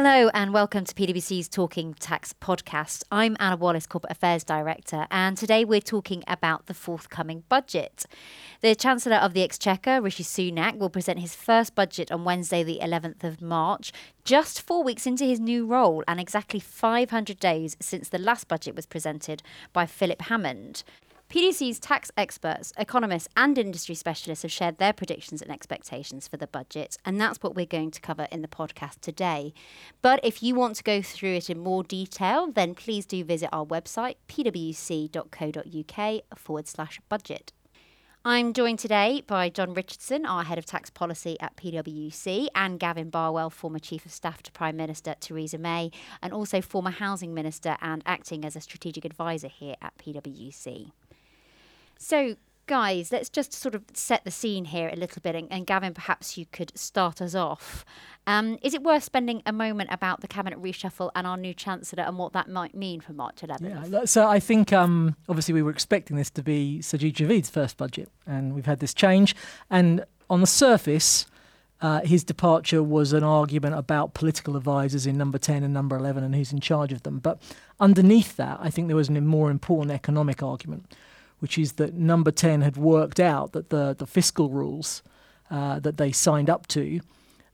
Hello and welcome to PwC's Talking Tax podcast. I'm Anna Wallace, Corporate Affairs Director, and today we're talking about the forthcoming budget. The Chancellor of the Exchequer, Rishi Sunak, will present his first budget on Wednesday, the 11th of March, just four weeks into his new role and exactly 500 days since the last budget was presented by Philip Hammond. PwC's tax experts, economists, and industry specialists have shared their predictions and expectations for the budget, and that's what we're going to cover in the podcast today. But if you want to go through it in more detail, then please do visit our website, pwc.co.uk forward slash budget. I'm joined today by John Richardson, our Head of Tax Policy at PwC, and Gavin Barwell, former Chief of Staff to Prime Minister Theresa May, and also former Housing Minister and acting as a strategic advisor here at PwC. So, guys, let's just sort of set the scene here a little bit. And, and Gavin, perhaps you could start us off. Um, is it worth spending a moment about the cabinet reshuffle and our new chancellor and what that might mean for March 11th? Yeah, so I think um, obviously we were expecting this to be Sajid Javid's first budget, and we've had this change. And on the surface, uh, his departure was an argument about political advisors in number 10 and number 11 and who's in charge of them. But underneath that, I think there was a more important economic argument which is that number 10 had worked out that the, the fiscal rules uh, that they signed up to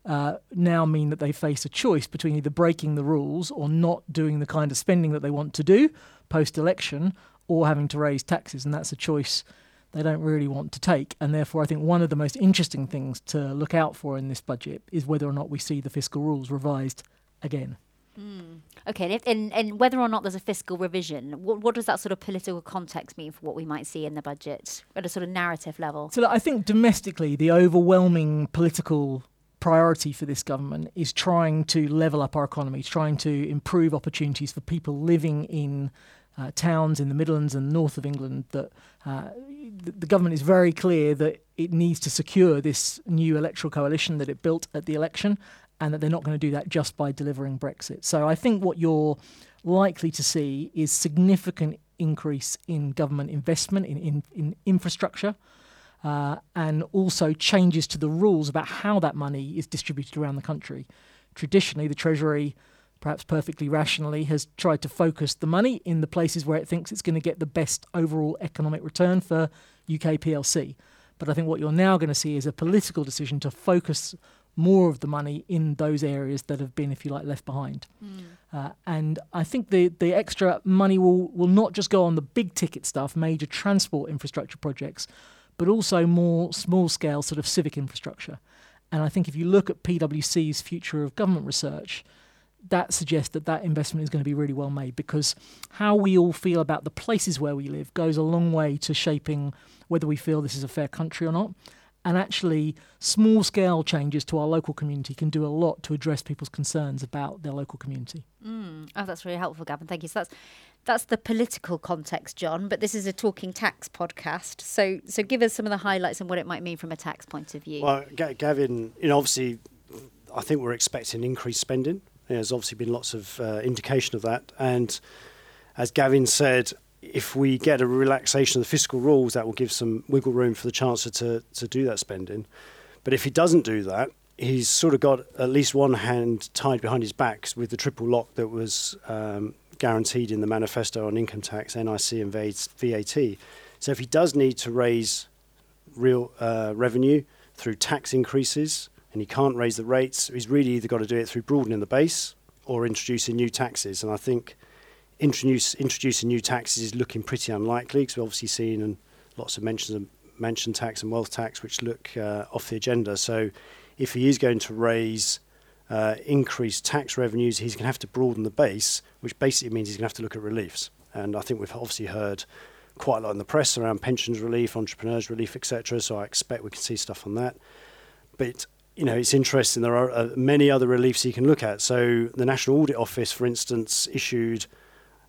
uh, now mean that they face a choice between either breaking the rules or not doing the kind of spending that they want to do post election or having to raise taxes. And that's a choice they don't really want to take. And therefore, I think one of the most interesting things to look out for in this budget is whether or not we see the fiscal rules revised again. Mm. Okay, and, if, and, and, whether or not there's a fiscal revision, what, what, does that sort of political context mean for what we might see in the budget at a sort of narrative level? So, I think domestically, the overwhelming political priority for this government is trying to level up our economy, trying to improve opportunities for people living in uh, towns in the Midlands and north of England. That uh, the, the government is very clear that it needs to secure this new electoral coalition that it built at the election and that they're not going to do that just by delivering Brexit. So I think what you're likely to see is significant increase in government investment in, in, in infrastructure. Uh, and also changes to the rules about how that money is distributed around the country. Traditionally, the Treasury, perhaps perfectly rationally, has tried to focus the money in the places where it thinks it's going to get the best overall economic return for UK PLC. But I think what you're now going to see is a political decision to focus more of the money in those areas that have been, if you like, left behind. Mm. Uh, and I think the, the extra money will, will not just go on the big ticket stuff, major transport infrastructure projects, but also more small scale sort of civic infrastructure. And I think if you look at PwC's future of government research, that suggests that that investment is going to be really well made because how we all feel about the places where we live goes a long way to shaping whether we feel this is a fair country or not and actually small scale changes to our local community can do a lot to address people's concerns about their local community. Mm. Oh, that's really helpful, Gavin. Thank you. So that's that's the political context, John. But this is a talking tax podcast, so so give us some of the highlights and what it might mean from a tax point of view. Well, Gavin, you know, obviously, I think we're expecting increased spending. There's obviously been lots of uh, indication of that, and as Gavin said, if we get a relaxation of the fiscal rules, that will give some wiggle room for the Chancellor to, to do that spending. But if he doesn't do that, he's sort of got at least one hand tied behind his back with the triple lock that was um, guaranteed in the manifesto on income tax, NIC, and VAT. So if he does need to raise real uh, revenue through tax increases and he can't raise the rates, he's really either got to do it through broadening the base or introducing new taxes. And I think introduce, introducing new taxes is looking pretty unlikely because we've obviously seen and lots of mentions of mansion tax and wealth tax which look uh, off the agenda. So if he is going to raise uh, increased tax revenues, he's going to have to broaden the base, which basically means he's going to have to look at reliefs. And I think we've obviously heard quite a lot in the press around pensions relief, entrepreneurs relief, etc. So I expect we can see stuff on that. But you know, it's interesting. There are uh, many other reliefs you can look at. So the National Audit Office, for instance, issued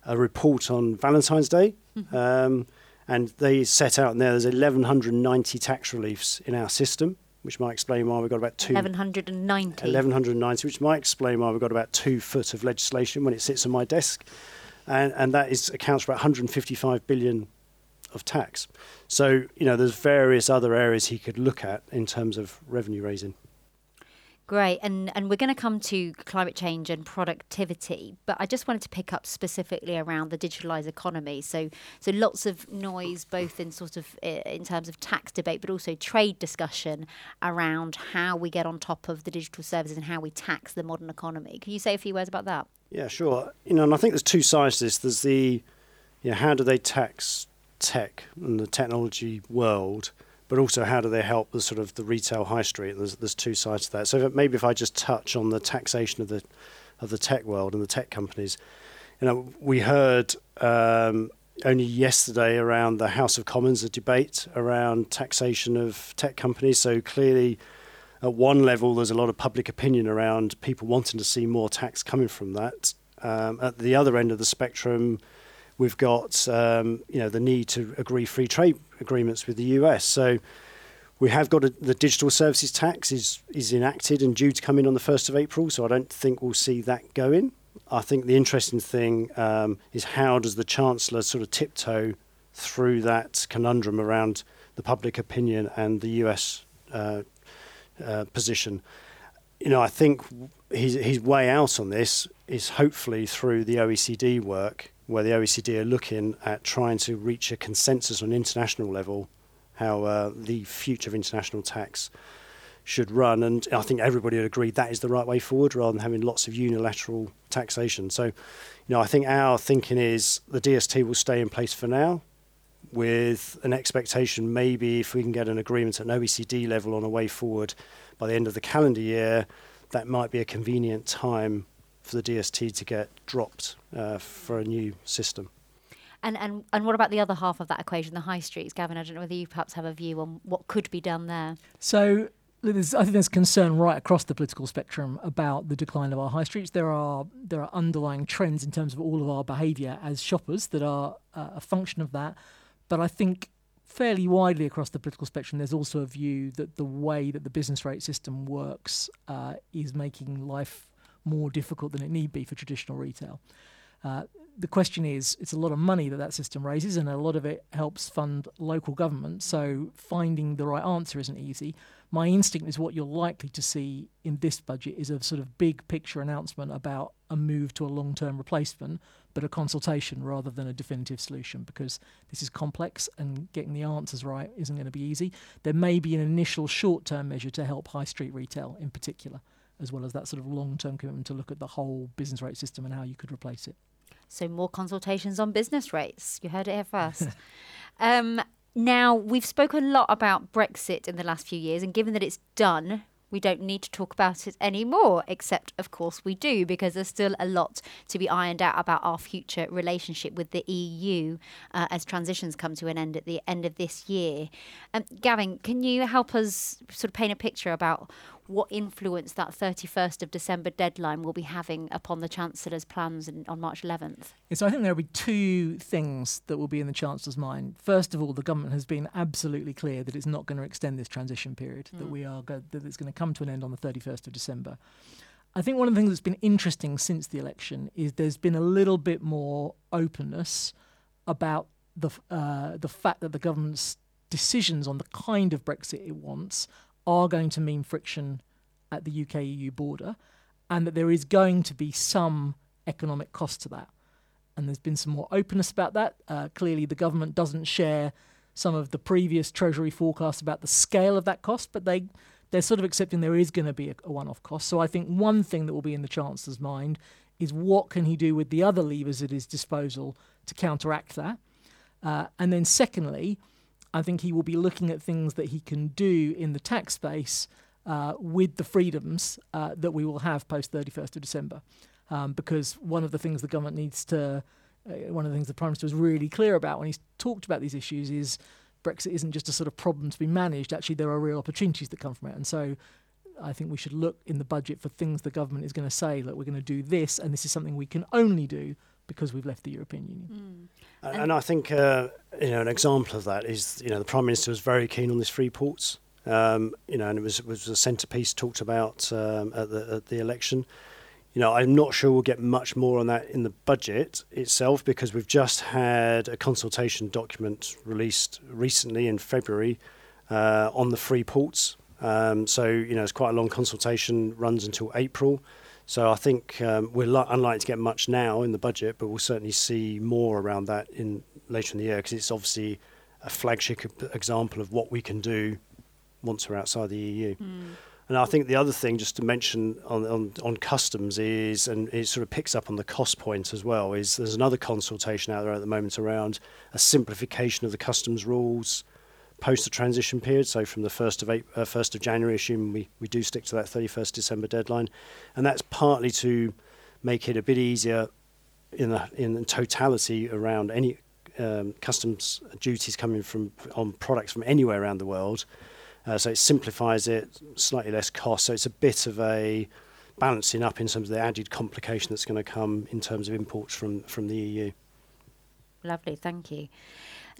a report on Valentine's Day. Mm-hmm. Um, and they set out in there there's 1,190 tax reliefs in our system, which might explain why we've got about two. 1,190. 1,190, which might explain why we've got about two foot of legislation when it sits on my desk. And, and that is accounts for about 155 billion of tax. So, you know, there's various other areas he could look at in terms of revenue raising. Great, and and we're going to come to climate change and productivity, but I just wanted to pick up specifically around the digitalized economy. So so lots of noise, both in sort of in terms of tax debate, but also trade discussion around how we get on top of the digital services and how we tax the modern economy. Can you say a few words about that? Yeah, sure. You know, and I think there's two sides to this. There's the, you know, how do they tax tech and the technology world? But also how do they help the sort of the retail high street? There's there's two sides to that. So maybe if I just touch on the taxation of the of the tech world and the tech companies, you know, we heard um, only yesterday around the House of Commons a debate around taxation of tech companies. So clearly, at one level, there's a lot of public opinion around people wanting to see more tax coming from that. Um, at the other end of the spectrum, we've got um, you know the need to agree free trade agreements with the US. So we have got a, the digital services tax is is enacted and due to come in on the first of April. So I don't think we'll see that going. I think the interesting thing um, is how does the chancellor sort of tiptoe through that conundrum around the public opinion and the US uh, uh, position. You know, I think his his way out on this is hopefully through the OECD work where the OECD are looking at trying to reach a consensus on international level how uh, the future of international tax should run. And I think everybody would agree that is the right way forward rather than having lots of unilateral taxation. So, you know, I think our thinking is the DST will stay in place for now with an expectation maybe if we can get an agreement at an OECD level on a way forward by the end of the calendar year, that might be a convenient time for the DST to get dropped uh, for a new system. And, and and what about the other half of that equation, the high streets, Gavin? I don't know whether you perhaps have a view on what could be done there. So I think there's concern right across the political spectrum about the decline of our high streets. There are there are underlying trends in terms of all of our behaviour as shoppers that are uh, a function of that. But I think fairly widely across the political spectrum, there's also a view that the way that the business rate system works uh, is making life more difficult than it need be for traditional retail. Uh, the question is, it's a lot of money that that system raises, and a lot of it helps fund local government. So finding the right answer isn't easy. My instinct is what you're likely to see in this budget is a sort of big picture announcement about a move to a long-term replacement, but a consultation rather than a definitive solution because this is complex and getting the answers right isn't going to be easy. There may be an initial short-term measure to help high street retail in particular as well as that sort of long term commitment to look at the whole business rate system and how you could replace it. So, more consultations on business rates. You heard it here first. um, now, we've spoken a lot about Brexit in the last few years, and given that it's done, we don't need to talk about it anymore, except, of course, we do, because there's still a lot to be ironed out about our future relationship with the EU uh, as transitions come to an end at the end of this year. Um, Gavin, can you help us sort of paint a picture about what influence that 31st of December deadline will be having upon the Chancellor's plans in, on March 11th? Yes, I think there will be two things that will be in the Chancellor's mind. First of all, the government has been absolutely clear that it's not going to extend this transition period, mm. that we are go- that it's going to come to an end on the 31st of December. I think one of the things that's been interesting since the election is there's been a little bit more openness about the uh, the fact that the government's decisions on the kind of Brexit it wants are going to mean friction at the UK EU border, and that there is going to be some economic cost to that. And there's been some more openness about that. Uh, clearly, the government doesn't share some of the previous Treasury forecasts about the scale of that cost, but they they're sort of accepting there is going to be a, a one-off cost. So I think one thing that will be in the Chancellor's mind is what can he do with the other levers at his disposal to counteract that. Uh, and then secondly, I think he will be looking at things that he can do in the tax space uh, with the freedoms uh, that we will have post 31st of December. Um, because one of the things the government needs to, uh, one of the things the Prime Minister was really clear about when he's talked about these issues is Brexit isn't just a sort of problem to be managed. Actually, there are real opportunities that come from it. And so I think we should look in the budget for things the government is going to say, that we're going to do this, and this is something we can only do because we've left the European Union. Mm. And, and, I think uh, you know an example of that is you know the Prime Minister was very keen on these free ports. Um, you know, and it was was a centrepiece talked about um, at the at the election. You know, I'm not sure we'll get much more on that in the budget itself because we've just had a consultation document released recently in February uh, on the free ports Um, so you know, it's quite a long consultation, runs until April. So I think um, we're li- unlikely to get much now in the budget, but we'll certainly see more around that in later in the year because it's obviously a flagship example of what we can do once we're outside the EU. Mm. And I think the other thing, just to mention on, on, on, customs, is, and it sort of picks up on the cost point as well, is there's another consultation out there at the moment around a simplification of the customs rules post the transition period. So from the 1st of, April, uh, 1st of January, assuming we, we do stick to that 31st December deadline. And that's partly to make it a bit easier in, the, in totality around any um, customs duties coming from on products from anywhere around the world uh, so it simplifies it, slightly less cost. So it's a bit of a balancing up in terms of the added complication that's going to come in terms of imports from, from the EU. Lovely, thank you.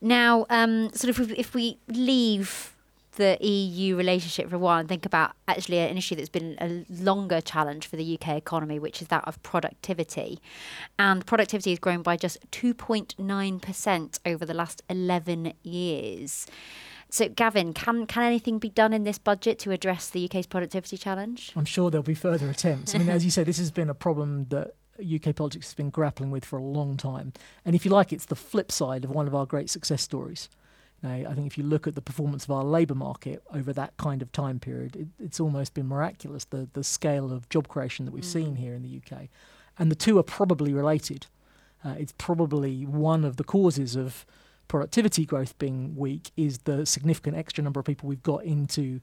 Now, um, sort of if, we leave the EU relationship for a while and think about actually an issue that's been a longer challenge for the UK economy, which is that of productivity. And productivity has grown by just 2.9% over the last 11 years. So, Gavin, can can anything be done in this budget to address the UK's productivity challenge? I'm sure there'll be further attempts. I mean, as you say, this has been a problem that UK politics has been grappling with for a long time. And if you like, it's the flip side of one of our great success stories. Now, I think if you look at the performance of our labour market over that kind of time period, it, it's almost been miraculous the the scale of job creation that we've mm. seen here in the UK, and the two are probably related. Uh, it's probably one of the causes of productivity growth being weak is the significant extra number of people we've got into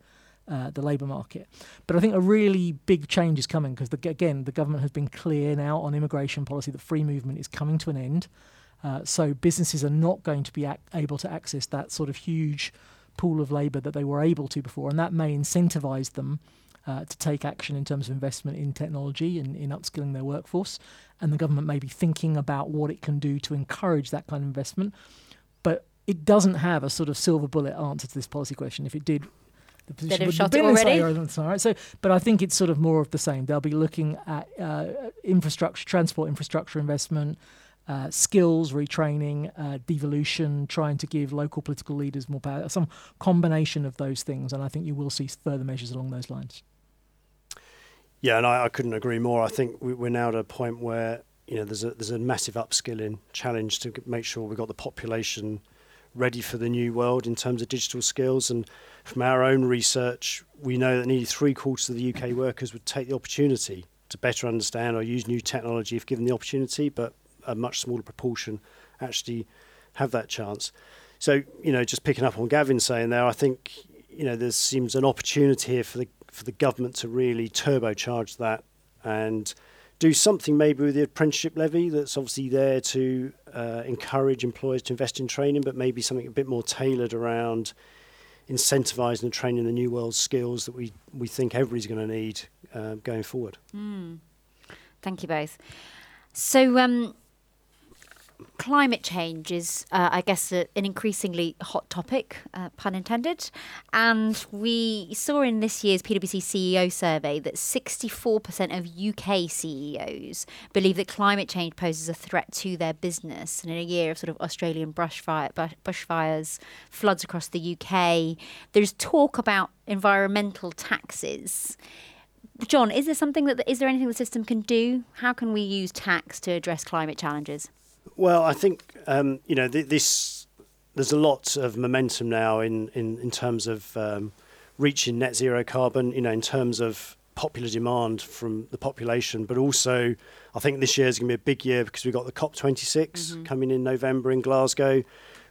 uh, the labour market. But I think a really big change is coming because, again, the government has been clear now on immigration policy that free movement is coming to an end. Uh, so businesses are not going to be ac- able to access that sort of huge pool of labour that they were able to before, and that may incentivise them uh, to take action in terms of investment in technology and in upskilling their workforce. And the government may be thinking about what it can do to encourage that kind of investment but it doesn't have a sort of silver bullet answer to this policy question. If it did, the position would have been already. All right. So, but I think it's sort of more of the same. They'll be looking at uh, infrastructure, transport infrastructure investment, uh, skills retraining, uh, devolution, trying to give local political leaders more power, some combination of those things. And I think you will see further measures along those lines. Yeah, and I, I couldn't agree more. I think we, are now at a point where you know, there's a there's a massive upskilling challenge to make sure we've got the population ready for the new world in terms of digital skills. And from our own research, we know that nearly three quarters of the UK workers would take the opportunity to better understand or use new technology if given the opportunity, but a much smaller proportion actually have that chance. So, you know, just picking up on Gavin saying there, I think, you know, there seems an opportunity here for the for the government to really turbocharge that and do something maybe with the apprenticeship levy that's obviously there to uh, encourage employers to invest in training, but maybe something a bit more tailored around incentivising and training the new world skills that we, we think everybody's going to need uh, going forward. Mm. Thank you both. So, um, climate change is, uh, I guess, an increasingly hot topic, uh, pun intended. And we saw in this year's PwC CEO survey that 64% of UK CEOs believe that climate change poses a threat to their business. And in a year of sort of Australian bushfire, bushfires, floods across the UK, there's talk about environmental taxes. John, is there something that is there anything the system can do? How can we use tax to address climate challenges? Well, I think um, you know th- this. There's a lot of momentum now in in, in terms of um, reaching net zero carbon. You know, in terms of popular demand from the population, but also I think this year is going to be a big year because we've got the COP26 mm-hmm. coming in November in Glasgow,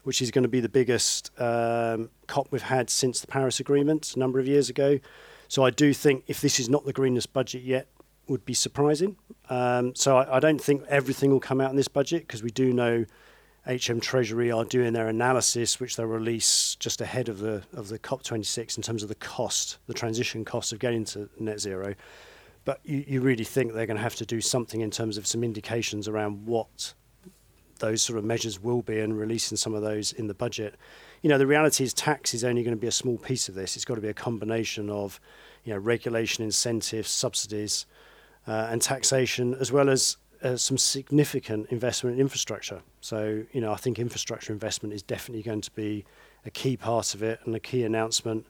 which is going to be the biggest um, COP we've had since the Paris Agreement a number of years ago. So I do think if this is not the greenest budget yet, would be surprising. Um, so I, I, don't think everything will come out in this budget because we do know HM Treasury are doing their analysis, which they'll release just ahead of the of the COP26 in terms of the cost, the transition cost of getting to net zero. But you, you really think they're going to have to do something in terms of some indications around what those sort of measures will be and releasing some of those in the budget. You know, the reality is tax is only going to be a small piece of this. It's got to be a combination of, you know, regulation, incentives, subsidies, uh, and taxation, as well as uh, some significant investment in infrastructure. So, you know, I think infrastructure investment is definitely going to be a key part of it and a key announcement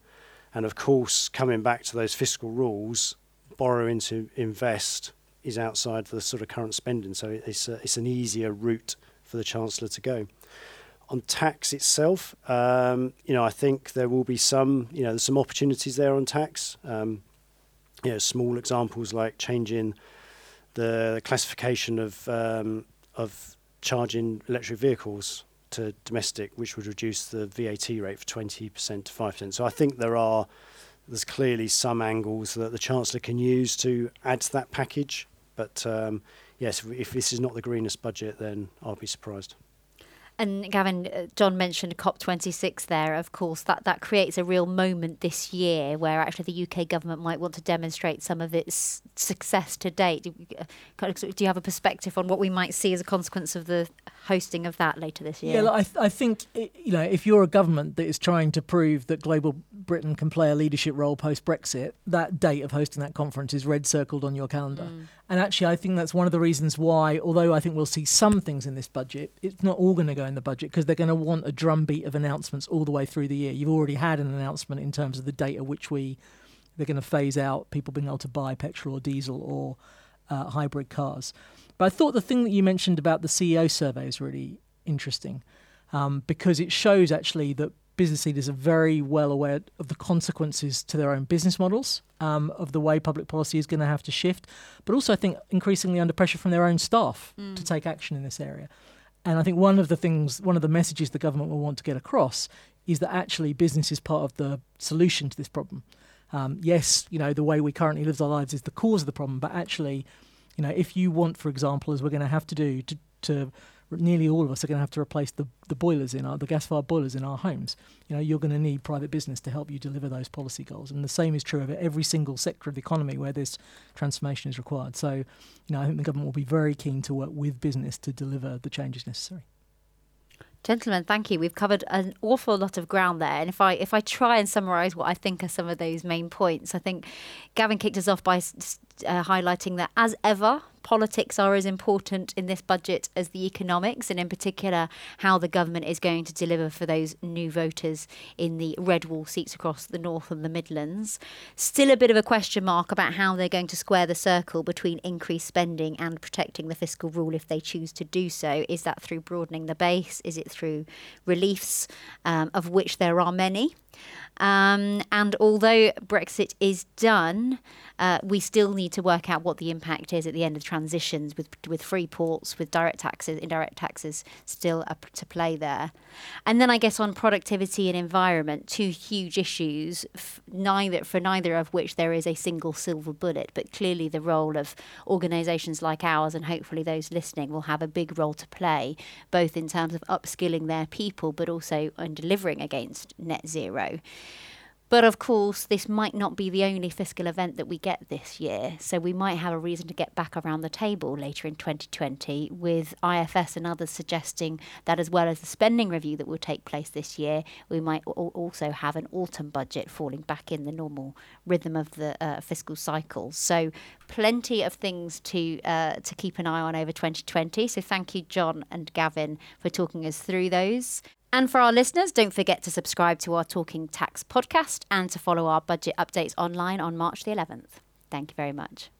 And of course, coming back to those fiscal rules, borrowing to invest is outside the sort of current spending, so it's a, it's an easier route for the chancellor to go. On tax itself, um, you know, I think there will be some, you know, there's some opportunities there on tax. Um, you know, small examples like changing the classification of um, of charging electric vehicles to domestic, which would reduce the VAT rate from 20% to 5%. So I think there are there's clearly some angles that the chancellor can use to add to that package. But um, yes, if, if this is not the greenest budget, then I'll be surprised. And Gavin, uh, John mentioned COP26 there. Of course, that, that creates a real moment this year where actually the UK government might want to demonstrate some of its success to date. Do, uh, do you have a perspective on what we might see as a consequence of the hosting of that later this year? Yeah, I, th- I think you know if you're a government that is trying to prove that global Britain can play a leadership role post Brexit, that date of hosting that conference is red circled on your calendar. Mm. And actually, I think that's one of the reasons why, although I think we'll see some things in this budget, it's not all going to go in the budget because they're going to want a drumbeat of announcements all the way through the year. You've already had an announcement in terms of the date at which we they're going to phase out people being able to buy petrol or diesel or uh, hybrid cars. But I thought the thing that you mentioned about the CEO survey is really interesting um, because it shows actually that business leaders are very well aware of the consequences to their own business models, um, of the way public policy is going to have to shift, but also I think increasingly under pressure from their own staff mm. to take action in this area. And I think one of the things, one of the messages the government will want to get across is that actually business is part of the solution to this problem. Um, yes, you know, the way we currently live our lives is the cause of the problem, but actually, you know, if you want, for example, as we're going to have to do to, to nearly all of us are going to have to replace the, the boilers in our the gas fired boilers in our homes. You know, you're going to need private business to help you deliver those policy goals, and the same is true of every single sector of the economy where this transformation is required. So, you know, I think the government will be very keen to work with business to deliver the changes necessary. Gentlemen, thank you. We've covered an awful lot of ground there, and if I if I try and summarise what I think are some of those main points, I think Gavin kicked us off by uh, highlighting that as ever, politics are as important in this budget as the economics, and in particular, how the government is going to deliver for those new voters in the red wall seats across the North and the Midlands. Still a bit of a question mark about how they're going to square the circle between increased spending and protecting the fiscal rule if they choose to do so. Is that through broadening the base? Is it through reliefs, um, of which there are many? Um, and although Brexit is done, uh, we still need to work out what the impact is at the end of transitions with with free ports, with direct taxes, indirect taxes still up to play there. And then I guess on productivity and environment, two huge issues, f- neither for neither of which there is a single silver bullet, but clearly the role of organisations like ours and hopefully those listening will have a big role to play, both in terms of upskilling their people, but also in delivering against net zero. But of course, this might not be the only fiscal event that we get this year. So we might have a reason to get back around the table later in 2020 with IFS and others suggesting that, as well as the spending review that will take place this year, we might also have an autumn budget falling back in the normal rhythm of the uh, fiscal cycle. So plenty of things to uh, to keep an eye on over 2020. So thank you, John and Gavin, for talking us through those. And for our listeners, don't forget to subscribe to our Talking Tax podcast and to follow our budget updates online on March the 11th. Thank you very much.